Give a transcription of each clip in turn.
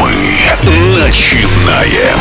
Мы начинаем.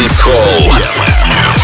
Dance Hall.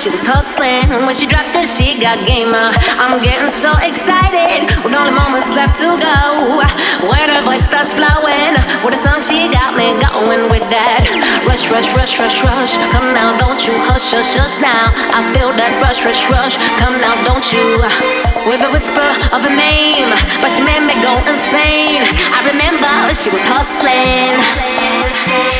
She was hustling, and when she dropped it, she got gamer. I'm getting so excited, with only moments left to go. When her voice starts flowing, with a song she got me going with that. Rush, rush, rush, rush, rush. Come now, don't you hush, hush, hush now. I feel that rush, rush, rush. Come now, don't you? With a whisper of a name, but she made me go insane. I remember she was hustling.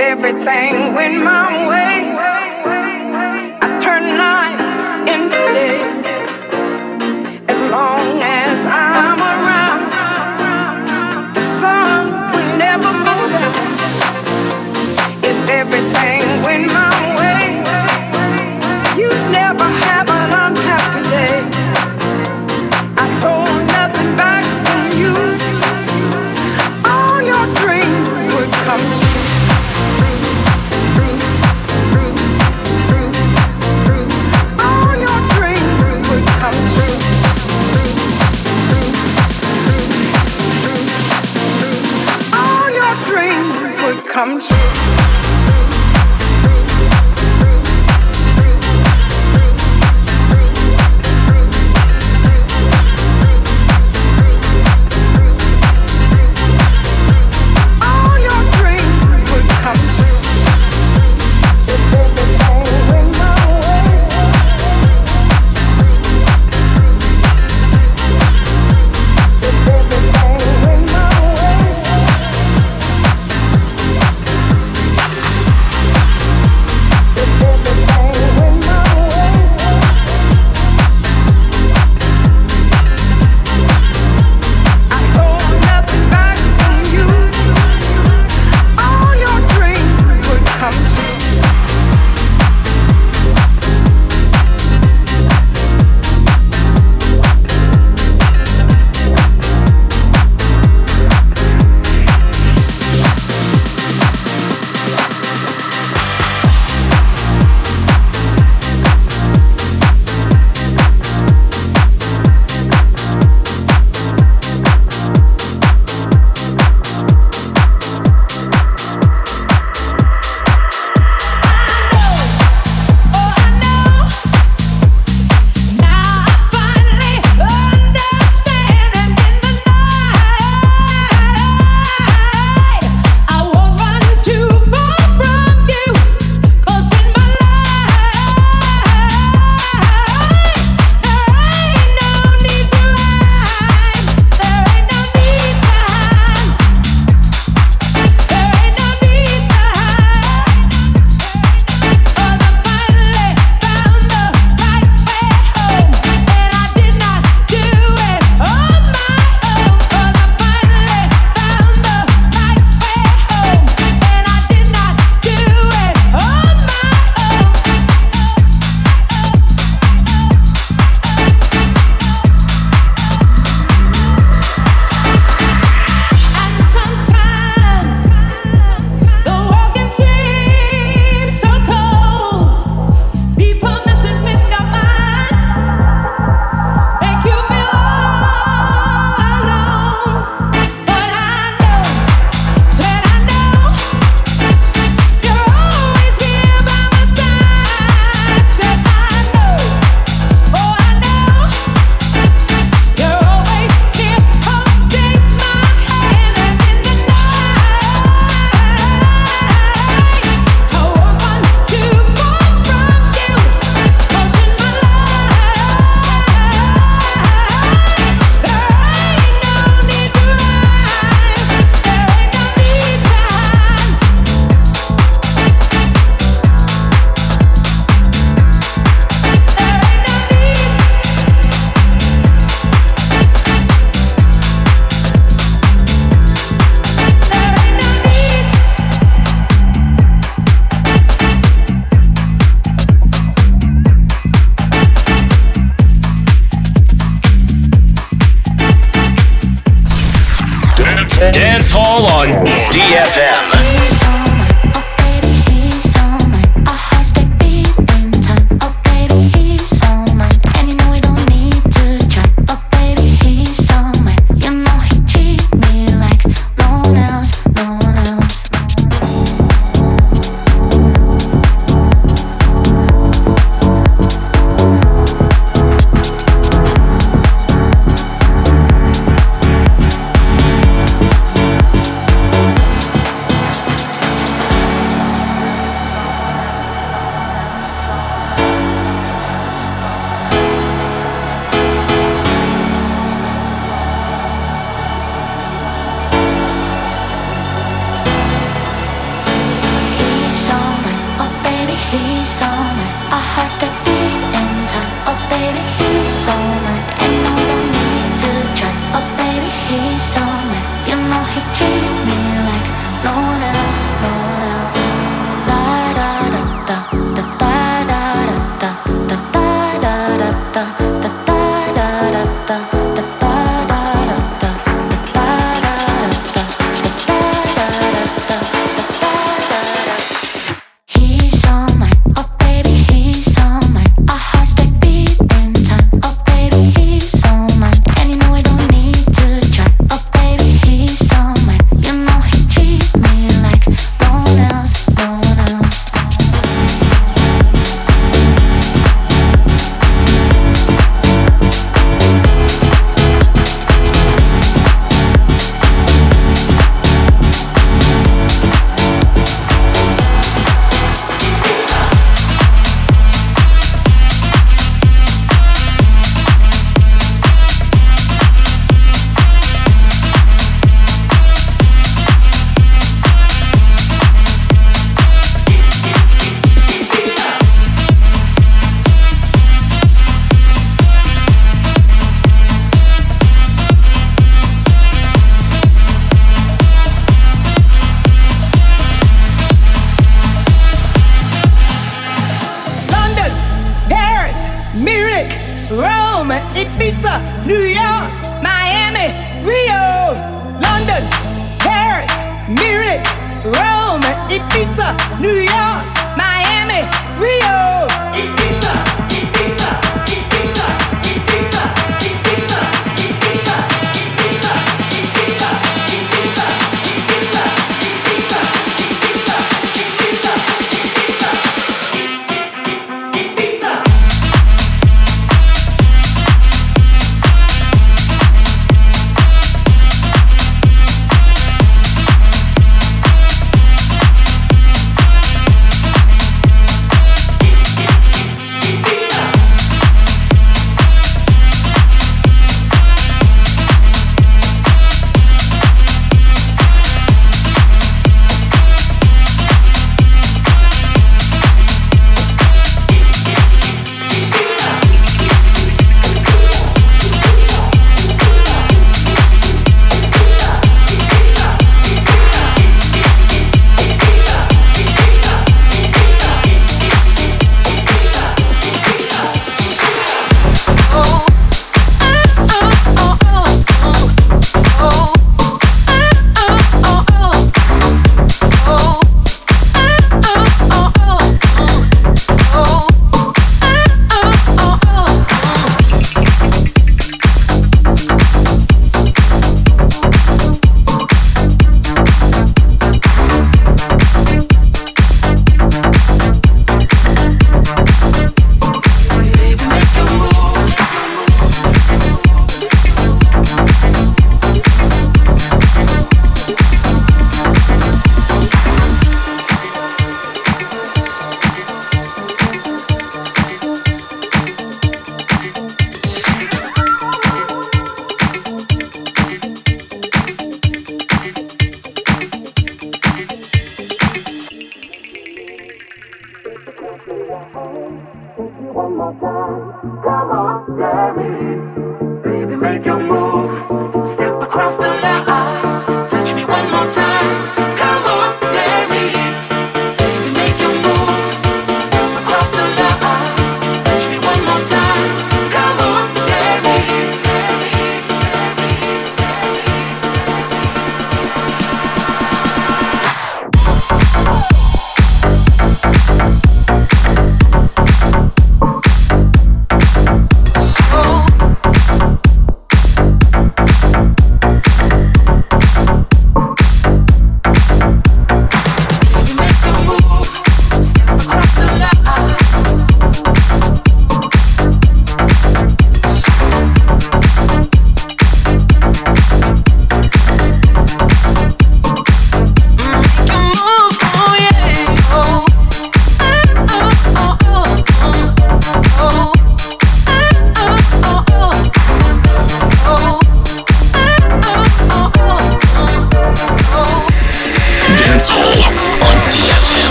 everything went my way. come true.